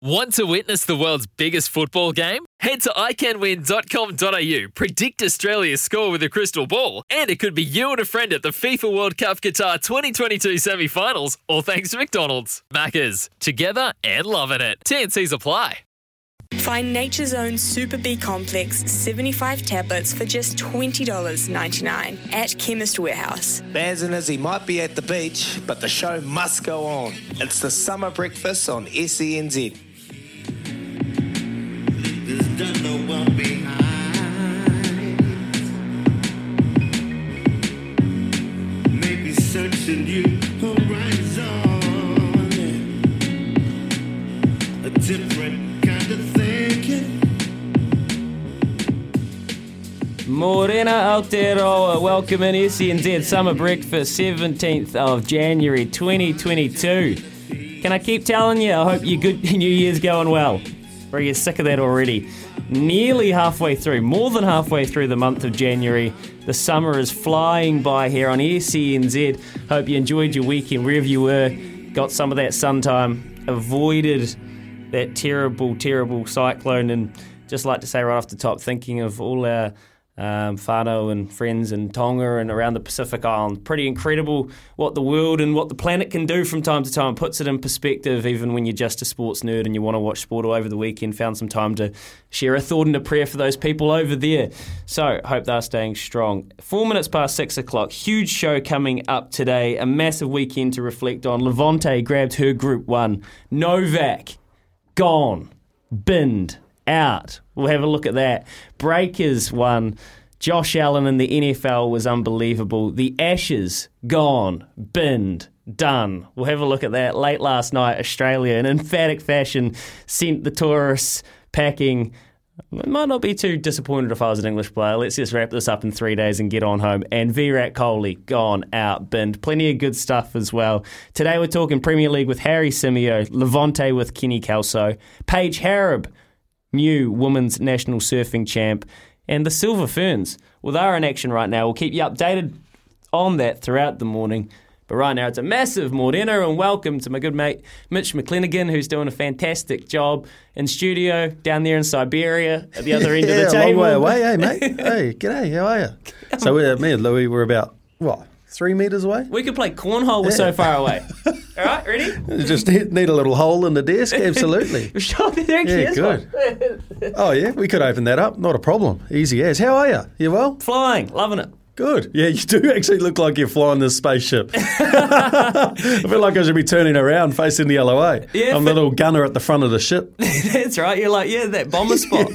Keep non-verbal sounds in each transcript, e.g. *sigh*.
Want to witness the world's biggest football game? Head to iCanWin.com.au, predict Australia's score with a crystal ball, and it could be you and a friend at the FIFA World Cup Qatar 2022 semi finals, all thanks to McDonald's. Maccas, together and loving it. TNC's apply. Find Nature's Own Super B Complex 75 tablets for just $20.99 at Chemist Warehouse. Baz and Izzy might be at the beach, but the show must go on. It's the summer breakfast on E SENZ. Morena Aotearoa, welcome in SENZ Summer Breakfast, 17th of January 2022. Can I keep telling you, I hope your good *laughs* New Year's going well. Or are you sick of that already? Nearly halfway through, more than halfway through the month of January. The summer is flying by here on SENZ. Hope you enjoyed your weekend wherever you were. Got some of that sun time, avoided that terrible, terrible cyclone, and just like to say right off the top, thinking of all our um, whānau and friends in Tonga and around the Pacific Island. Pretty incredible what the world and what the planet can do from time to time. Puts it in perspective, even when you're just a sports nerd and you want to watch sport all over the weekend. Found some time to share a thought and a prayer for those people over there. So, hope they're staying strong. Four minutes past six o'clock. Huge show coming up today. A massive weekend to reflect on. Levante grabbed her Group 1. Novak, gone. Binned out. We'll have a look at that. Breakers won. Josh Allen in the NFL was unbelievable. The Ashes gone, binned, done. We'll have a look at that. Late last night, Australia, in emphatic fashion, sent the tourists packing. Might not be too disappointed if I was an English player. Let's just wrap this up in three days and get on home. And Virat Kohli gone out, binned. Plenty of good stuff as well. Today we're talking Premier League with Harry Simeo, Levante with Kenny Kelso, Paige Hareb new women's national surfing champ, and the Silver Ferns. Well, they're in action right now. We'll keep you updated on that throughout the morning. But right now, it's a massive Morena, and welcome to my good mate Mitch McClenaghan, who's doing a fantastic job in studio down there in Siberia at the other end yeah, of the *laughs* a long way away, hey mate. *laughs* hey, g'day. How are you? So we're, me and Louis were about what three meters away. We could play cornhole. We're so far away. *laughs* All right, ready? Just need, a little hole in the desk. *laughs* Absolutely. *laughs* Yeah, good. Oh yeah, we could open that up. Not a problem. Easy as. How are you? You well? Flying, loving it. Good. Yeah, you do actually look like you're flying this spaceship. I feel like I should be turning around facing the way. Yeah, I'm the little gunner at the front of the ship. That's right. You're like, yeah, that bomber spot.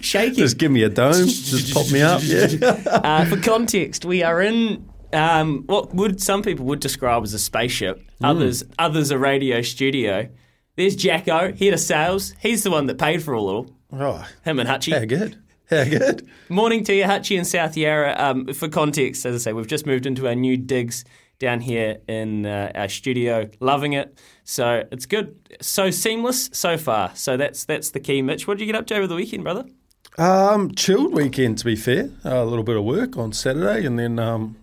Shaking. Just give me a dome. Just pop me up. Yeah. Uh, for context, we are in um, what would some people would describe as a spaceship. Others, others a radio studio. There's Jacko, head of sales. He's the one that paid for all of it. Oh, Him and Hutchie. how good. How good. Morning to you, Hutchie in South Yarra. Um, for context, as I say, we've just moved into our new digs down here in uh, our studio. Loving it. So it's good. So seamless so far. So that's that's the key. Mitch, what did you get up to over the weekend, brother? Um, chilled weekend, to be fair. a little bit of work on Saturday, and then um,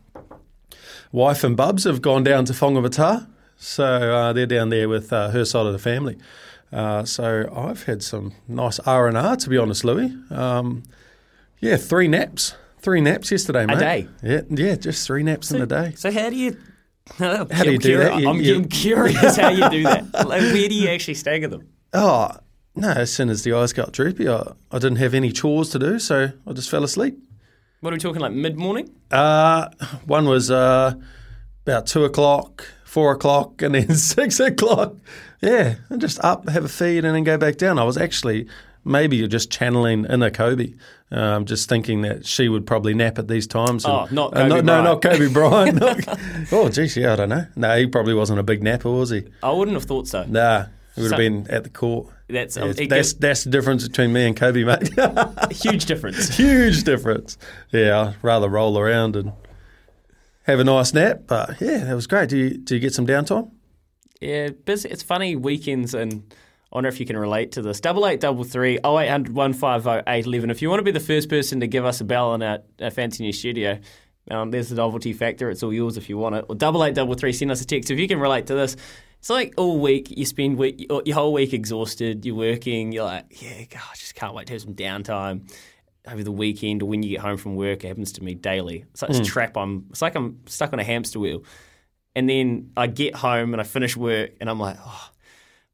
wife and Bubs have gone down to Whangamata. So uh, they're down there with uh, her side of the family. Uh, so I've had some nice R and R, to be honest, Louis. Um, yeah, three naps, three naps yesterday, mate. day? Yeah, yeah, just three naps in a day. So how do you? *laughs* how do you do that? You- I'm, you- I'm curious how you do that. *laughs* Like, where do you actually stagger them? Oh no! As soon as the eyes got droopy, I, I didn't have any chores to do, so I just fell asleep. What are we talking like mid morning? Uh, one was uh, about two o'clock, four o'clock, and then *laughs* six o'clock. Yeah, and just up, have a feed, and then go back down. I was actually maybe you're just channeling inner Kobe. Um, just thinking that she would probably nap at these times. and- Oh, not uh, Kobe no, no, not Kobe Bryant. Not- *laughs* *laughs* oh, geez, yeah, I don't know. No, he probably wasn't a big napper, was he? I wouldn't have thought so. Nah, he would So- have been at the court. That's- um, that's that's the difference between me and Kobe, mate. *laughs* *laughs* Huge difference. Huge difference. Yeah, I'd rather roll around and have a nice nap. But yeah, that was great. Do you do you get some downtime? Yeah, busy. It's funny weekends, and I wonder if you can relate to this. Double eight double three oh eight hundred one five oh eight eleven. If you want to be the first person to give us a bell in our, our fancy new studio, um, there's the novelty factor. It's all yours if you want it. Or double eight double three. Send us a text if you can relate to this. It's like all week you spend week, your whole week exhausted. You're working. You're like, yeah, God, I just can't wait to have some downtime over the weekend or when you get home from work. It happens to me daily. It's like this hmm. trap. I'm. It's like I'm stuck on a hamster wheel. And then I get home and I finish work and I'm like, oh,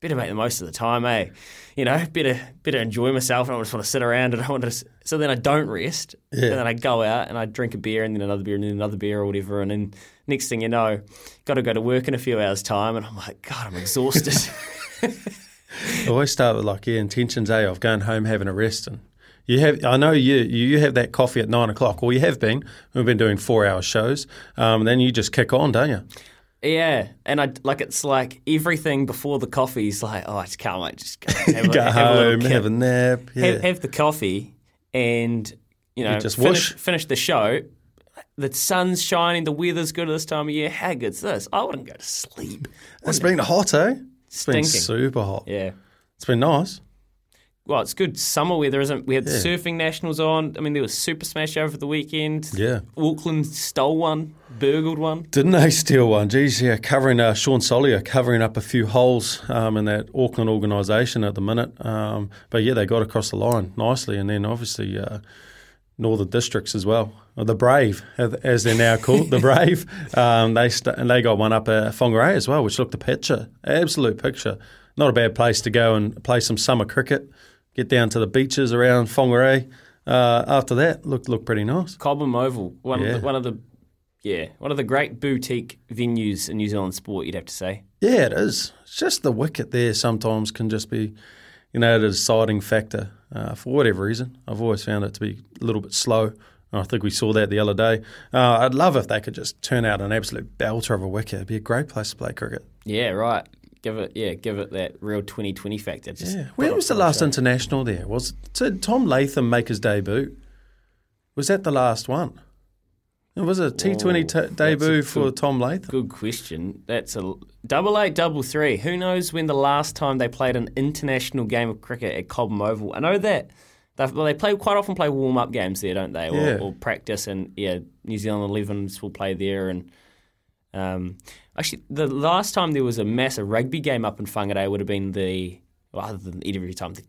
better make the most of the time, eh? You know, better better enjoy myself. And I just want to sit around and I want to. So then I don't rest. Yeah. And then I go out and I drink a beer and then another beer and then another beer or whatever. And then next thing you know, got to go to work in a few hours' time. And I'm like, God, I'm exhausted. *laughs* *laughs* I always start with like yeah, intentions A of going home having a rest and you have I know you you have that coffee at nine o'clock, or you have been. We've been doing four hour shows. Um, and then you just kick on, don't you? Yeah. And I like it's like everything before the coffee is like, oh, I just can't wait. Just go, *laughs* have a, have home, kip. have a nap. Yeah. have, have the coffee and you know just finish, whoosh. finish the show. The sun's shining, the weather's good at this time of year. How good's this? I wouldn't go to sleep. it's been hot, eh? It's been super hot. Yeah. It's been nice. Well, it's good summer weather, isn't? We had the surfing nationals on. I mean, there was Super Smash over the weekend. Yeah. Auckland stole one, burgled one. Didn't they steal one? Geez, yeah, covering uh, Sean Solia covering up a few holes um, in that Auckland organisation at the minute. Um, but yeah, they got across the line nicely, and then obviously uh, Northern Districts as well, the Brave, as- as they're now called, the *laughs* Brave. Um, they st- and they got one up at Whangarei as well, which looked a picture, absolute picture. Not a bad place to go and play some summer cricket. Get down to the beaches around Whangarei. Uh, after that, looked looked pretty nice. Cobham Oval, one Yeah. of the, one of the yeah, one of the great boutique venues in New Zealand sport. You'd have to say. Yeah, it is. It's just the wicket there sometimes can just be, you know, the deciding factor uh, for whatever reason. I've always found it to be a little bit slow. And I think we saw that the other day. Uh, I'd love if they could just turn out an absolute belter of a wicket. It'd be a great place to play cricket. Yeah, right. Give it, yeah, give it that real 2020 factor. Just Yeah. When was the last show. international there? Was did Tom Latham make his debut? Was that the last one? It Was a T20 Oh, t- debut for good- Tom Latham? Good question. That's a double eight, double three. Who knows when the last time they played an international game of cricket at Cobham Oval? I know that they well, they play quite often play warm up games there, don't they? Or, Yeah. or practice, and yeah, New Zealand 11s will play there. And um, actually, the last time there was a massive rugby game up in Whangarei would have been the well, other than every time the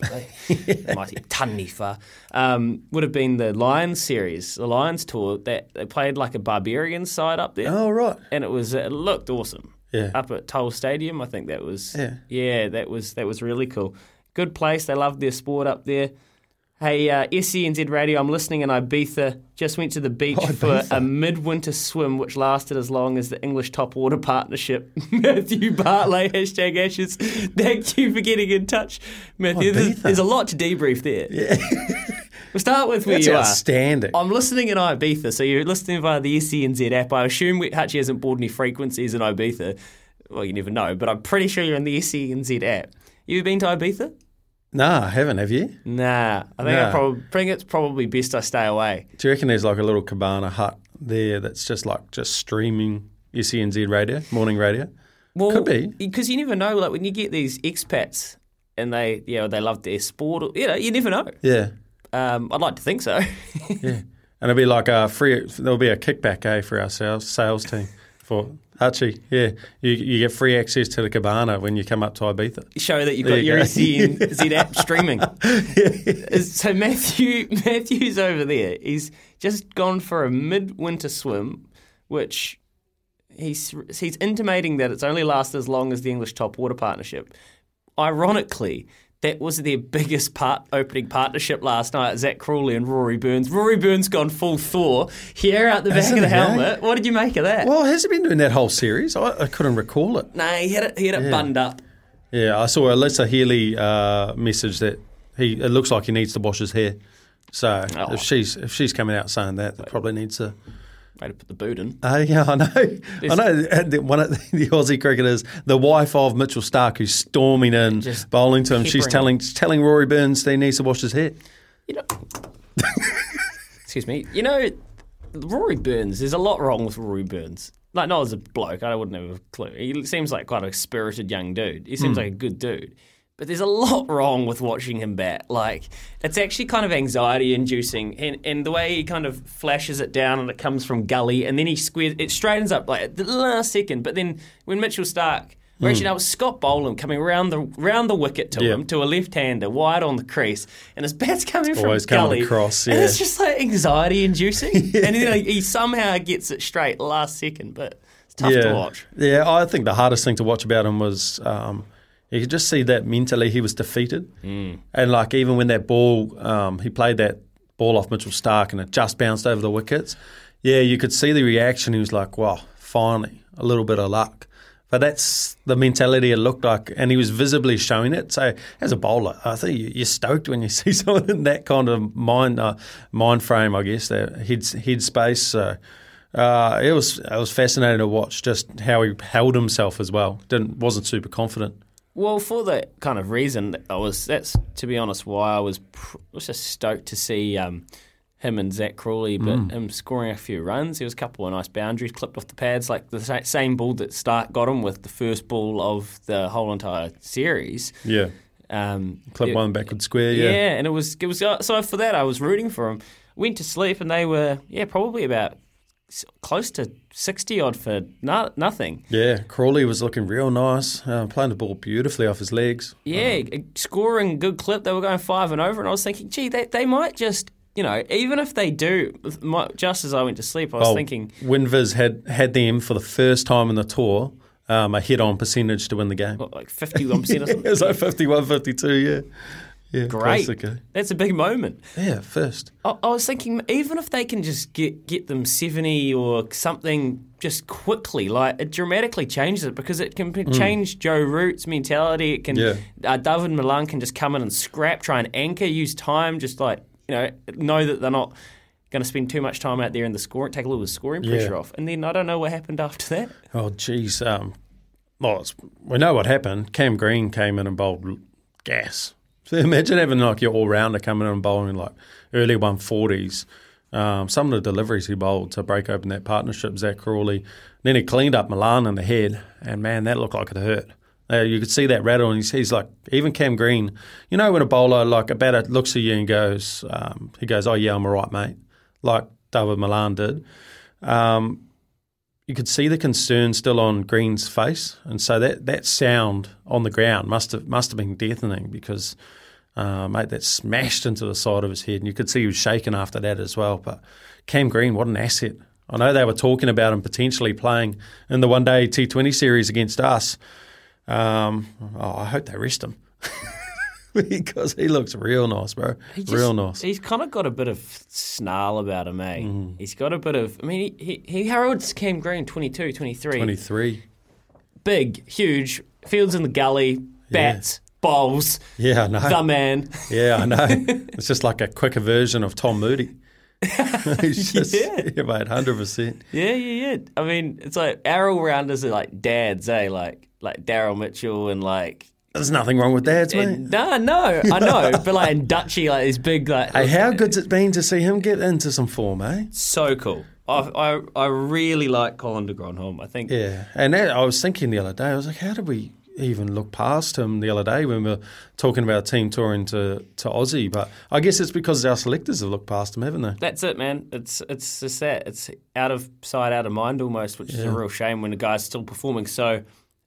they, *laughs* mighty Taniwha, um, would have been the Lions series, the Lions tour. That they played like a barbarian side up there Oh, right. and it was it looked awesome. Yeah. Up at Toll Stadium, I think that was Yeah. yeah that was that was really cool. Good place. They love their sport up there. Hey, uh, SENZ Radio, I'm listening in Ibiza. Just went to the beach Oh, for a midwinter swim, which lasted as long as the English Top Order Partnership. *laughs* Matthew Bartley, *laughs* hashtag Ashes. Thank you for getting in touch, Matthew. Oh, there's, there's a lot to debrief there. Yeah. *laughs* we'll start with where That's you are. outstanding. I'm listening in Ibiza, so you're listening via the SENZ app. I assume we- Hutchie hasn't bought any frequencies in Ibiza. Well, you never know, but I'm pretty sure you're in the SENZ app. You been to Ibiza? Nah, I haven't, have you? Nah, I think I Nah. probably think it's probably best I stay away. Do you reckon there's like a little cabana hut there that's just like just streaming SENZ radio, morning radio? Well, Could be. because you never know. Like when you get these expats and they, you know, they love their sport. or- You know, you never know. Yeah, Um, I'd like to think so. yeah. And it'll be like a free. There'll be a kickback, eh, for our sales sales team for Hutchie. Yeah, you you get free access to the cabana when you come up to Ibiza. show that you've got you your go. SENZ *laughs* app streaming. *laughs* so Matthew *laughs* Matthew's over there. He's just gone for a midwinter swim, which he's he's intimating that it's only lasted as long as the English Top Order Partnership. Ironically, that was their biggest part opening partnership last night. Zak Crawley and Rory Burns. Rory Burns gone full Thor, hair out the back Hasn't of the he, eh? helmet. What did you make of that? Well, has he been doing that whole series? I, I couldn't recall it. Nah, he had it, he had it Yeah. bunned up. Yeah, I saw Alyssa Healy uh, message that he it looks like he needs to wash his hair. So Oh. if she's if she's coming out saying that, that probably needs to. Way to put the boot in. Uh, yeah, I know. I know. the- One of the Aussie cricketers, the wife of Mitchell Starc, who's storming in, bowling to him. She's telling telling Rory Burns that he needs to wash his hair. You know, *laughs* excuse me. You know, Rory Burns. There's a lot wrong with Rory Burns. Like, not as a bloke, I wouldn't have a clue. He seems like quite a spirited young dude. He seems like a good dude. But there's a lot wrong with watching him bat. Like, it's actually kind of anxiety inducing. And, and the way he kind of flashes it down and it comes from gully and then he squares, it straightens up like at the last second. But then when Mitchell Starc, or actually, no, it was Scott Boland coming around the round the wicket to Yeah. him to a left-hander, wide on the crease, and his bat's coming from Always coming gully, across, and yeah. it's just like anxiety-inducing. *laughs* And then he somehow gets it straight last second, but it's tough yeah. to watch. Yeah, I think the hardest thing to watch about him was um, you could just see that mentally he was defeated, Mm. and like even when that ball, um, he played that ball off Mitchell Starc and it just bounced over the wickets. Yeah, you could see the reaction. He was like, "Wow, finally, a little bit of luck." But that's the mentality it looked like, and he was visibly showing it. So, as a bowler, I think you- you're stoked when you *laughs* see someone in that kind of mind uh, mind frame. I guess that head head space. So, uh, it was it was fascinating to watch just how he held himself as well. Didn't wasn't super confident. Well, for that kind of reason, I was. That's to be honest, why I was, pr- was just stoked to see um, him and Zak Crawley, but Mm. him scoring a few runs. There was a couple of nice boundaries clipped off the pads, like the sa- same ball that Starc got him with the first ball of the whole entire series. Yeah, Um, clip it- one backward square. Yeah. Yeah, and it was it was uh, so for that I was rooting for him. Went to sleep and they were yeah probably about close to sixty odd for no, nothing. yeah. Crawley was looking real nice, uh, playing the ball beautifully off his legs. Yeah, scoring good clip. They were going five and over, and I was thinking, gee, they they might just you know even if they do, my- just as I went to sleep, I was Oh, thinking. WinViz had had them for the first time in the tour. Um, a hit on percentage to win the game. What, like fifty-one percent or it something. *laughs* was like 51, 52, yeah. Yeah, Great. eh? That's a big moment. Yeah, first. I, I was thinking, even if they can just get get them seventy or something just quickly, like it dramatically changes it because it can change Joe Root's mentality. It can, Yeah. uh, Dawid Malan can just come in and scrap, try and anchor, use time, just like you know, know that they're not going to spend too much time out there in the scoring, take a little scoring pressure Yeah. off, and then I don't know what happened after that. Oh, geez. Um, well, it's, we know what happened. Cam Green came in and bowled gas. So imagine having like your all rounder coming in and bowling in like early 140s. Um, some of the deliveries he bowled to break open that partnership, Zak Crawley. Then he cleaned up Malan in the head, and man, that looked like it hurt. Uh, you could see that rattle, and he's, he's like, even Cam Green, you know, when a bowler, like a batter looks at you and goes, um, he goes, oh, yeah, I'm all right, mate, like Dawid Malan did. Um, you could see the concern still on Green's face, and so that, that sound on the ground must have must have been deafening because, uh, mate, that smashed into the side of his head, and you could see he was shaking after that as well. But Cam Green, what an asset! I know they were talking about him potentially playing in the one day T Twenty series against us. Um, oh, I hope they rest him *laughs* *laughs* because he looks real nice, bro. He just- real nice. He's kind of got a bit of snarl about him, eh? Mm-hmm. He's got a bit of. I mean, he, he, he heralds Cam Green 22, 23. Twenty three. Big, huge, fields in the gully, bats, bowls, Yeah, I know. the man. *laughs* Yeah, I know. it's just like a quicker version of Tom Moody. *laughs* He's just, Yeah. yeah. mate, hundred percent. Yeah, yeah, yeah. I mean, it's like our all rounders are like dads, eh? Like like Daryl Mitchell and like. There's nothing wrong with that, mate. No, no, I know, *laughs* but like and Dutchy, like these big, like Hey, how good's it been to see him get into some form, eh? so cool. I, I I really like Colin de Grandhomme. I think Yeah, and that, I was thinking the other day, I was like, how did we even look past him the other day when we were talking about team touring to, to Aussie? But I guess it's because our selectors have looked past him, haven't they? That's it, man. It's it's just that. It's out of sight, out of mind almost, which is a real shame when the guy's still performing. So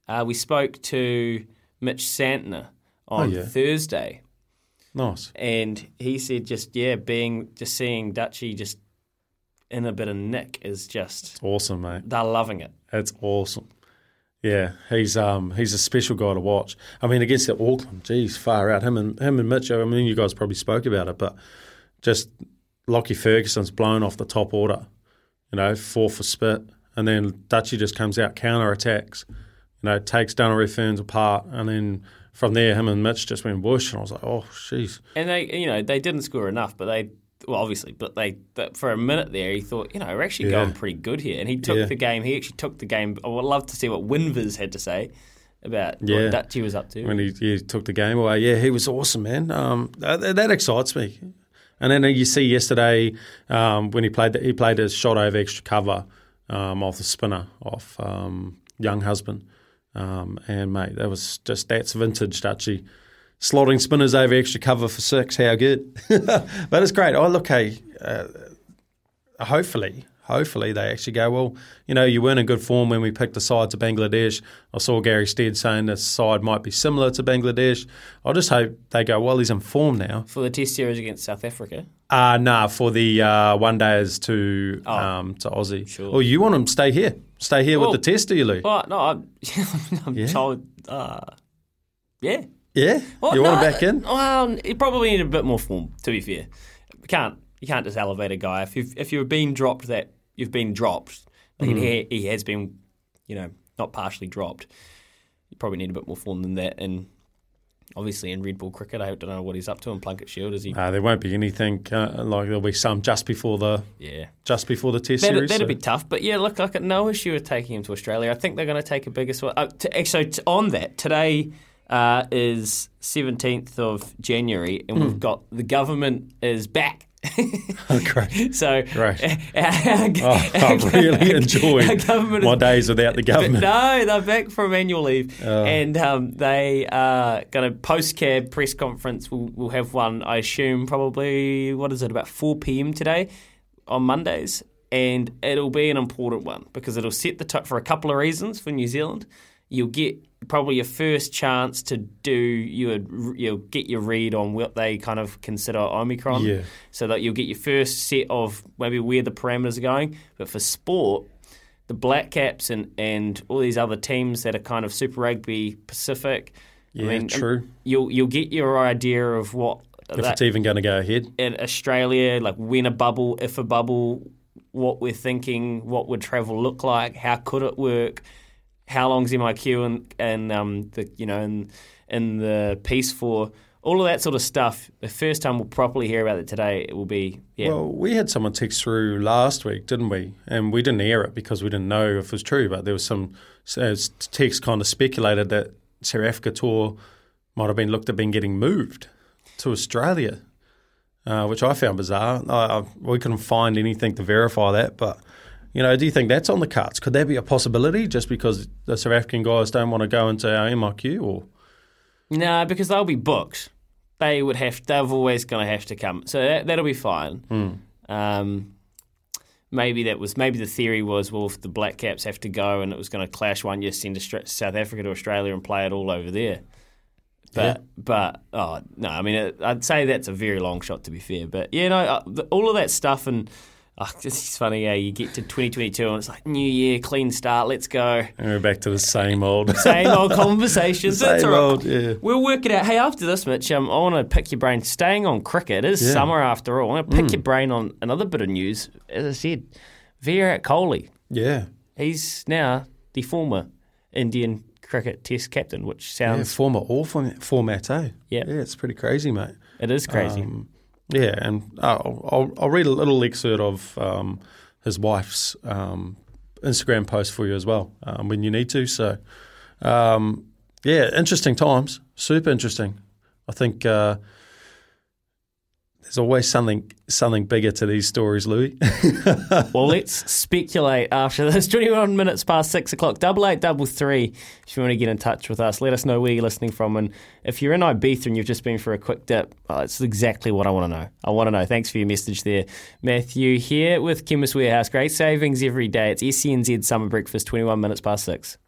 uh, we spoke to Mitch Santner on yeah. Thursday, Nice. and he said just yeah, being just seeing Dutchy just in a bit of nick is just Awesome, mate. they're loving it. It's awesome. Yeah, he's um he's a special guy to watch. I mean, against the Auckland, geez, far out. Him and him and Mitch. I mean, you guys probably spoke about it, but just Lockie Ferguson's blown off the top order. You know, four for spit, and then Dutchy just comes out counter attacks. You know, takes Danru Ferns apart, and then from there, him and Mitch just went bush, and I was like, oh, jeez. And they, you know, they didn't score enough, but they, well, obviously, but they, but for a minute there, he thought, you know, we're actually Yeah. going pretty good here, and he took Yeah. the game. He actually took the game. I would love to see what WinViz had to say about Yeah. what Dutchy was up to. when he, he took the game away. Yeah, he was awesome, man. Um, that, that excites me. And then you see yesterday um, when he played, he played his shot over extra cover um, off the spinner off um, Young Husband, um, and mate, that was just that's vintage Dutchy. Slotting spinners over extra cover for six, how good! *laughs* but it's great. Oh, look, hey, uh, hopefully, hopefully they actually go, well, you know, you weren't in good form when we picked the sides of Bangladesh. I saw Gary Stead saying this side might be similar to Bangladesh. I just hope they go, well, he's in form now. for the Test series against South Africa. Uh, nah, for the uh, one days to Oh. um, to Aussie. Sure. Well, you want him to stay here. Stay here Well- with the test, do you, Lou? Well, no, I'm, *laughs* I'm Yeah. told. Uh, yeah. yeah? Well, you want no, him back in? Well, you probably need a bit more form. To be fair, you can't you can't just elevate a guy if you've if you've been dropped that you've been dropped. Like Mm. he, he has been, you know, not partially dropped. You probably need a bit more form than that. And obviously in red ball cricket, I don't know what he's up to in Plunkett Shield. Is he? Uh, there won't be anything uh, like there'll be some just before the yeah. just before the test That'd, series. that'd so- be tough, but yeah, look, I got no issue with taking him to Australia. I think they're going to take a bigger swing. Uh, t- so t- on that, today uh, is seventeenth of January, and Hmm. we've got the government is back. Oh, great. *laughs* So Great. *laughs* our- Oh, I've *laughs* really our enjoyed my days without the government. no, they're back from annual leave, Oh. and um, they are going to post cab press conference. We'll, we'll have one, I assume, probably what is it about four p.m. today on Mondays, and it'll be an important one because it'll set the tone for a couple of reasons for New Zealand. You'll get probably your first chance to do you you'll get your read on what they kind of consider Omicron, Yeah. so that you'll get your first set of maybe where the parameters are going. But for sport, the Black Caps and, and all these other teams that are kind of Super Rugby Pacific. Yeah, I mean, true. You'll you'll get your idea of what If that, it's even going to go ahead. in Australia, like when a bubble, if a bubble, what we're thinking, what would travel look like, how could it work, how long's MIQ and and um the you know in in the piece for all of that sort of stuff. The first time we'll properly hear about it today, it will be yeah. Well, we had someone text through last week, didn't we? And we didn't air it because we didn't know if it was true. But there was some uh, text kind of speculated that Africa tour might have been looked at being getting moved to Australia, uh, which I found bizarre. I, I, we couldn't find anything to verify that, but. You know, do you think that's on the cards? Could that be a possibility just because the South African guys don't want to go into our MIQ or No, because they'll be booked. They would have. They're always going to have to come. So that, that'll be fine. Um, maybe that was. Maybe the theory was, well, if the Black Caps have to go and it was going to clash one year, send South Africa to Australia and play it all over there. But but oh no, I mean it, I'd say that's a very long shot to be fair. But yeah, no, uh, all of that stuff and. Oh, *laughs* it's funny how you get to 2022 and it's like new year, clean start, let's go. And we're back to the same old. *laughs* Same old conversations. That's Same all right. old, yeah. We'll work it out. Hey, after this, Mitch, um, I want to pick your brain. Staying on cricket, it is Yeah. summer after all. I want to pick your brain on another bit of news. As I said, Virat Kohli. yeah. He's now the former Indian cricket Test captain, which sounds Yeah, former all format, format eh? Yep. Yeah, it's pretty crazy, mate. it is crazy. Um, yeah, and I'll, I'll, I'll read a little excerpt of um, his wife's um, Instagram post for you as well um, when you need to. So, um, yeah, interesting times, super interesting. I think uh, there's always something something bigger to these stories, Louis. *laughs* well, let's speculate after this. *laughs* 21 minutes past six o'clock. Double eight, double three. If you want to get in touch with us, let us know where you're listening from. And if you're in Ibiza and you've just been for a quick dip, oh, it's exactly what I want to know. I want to know. Thanks for your message there. Matthew here with Chemist Warehouse. Great savings every day. It's SENZ Summer Breakfast, 21 minutes past six.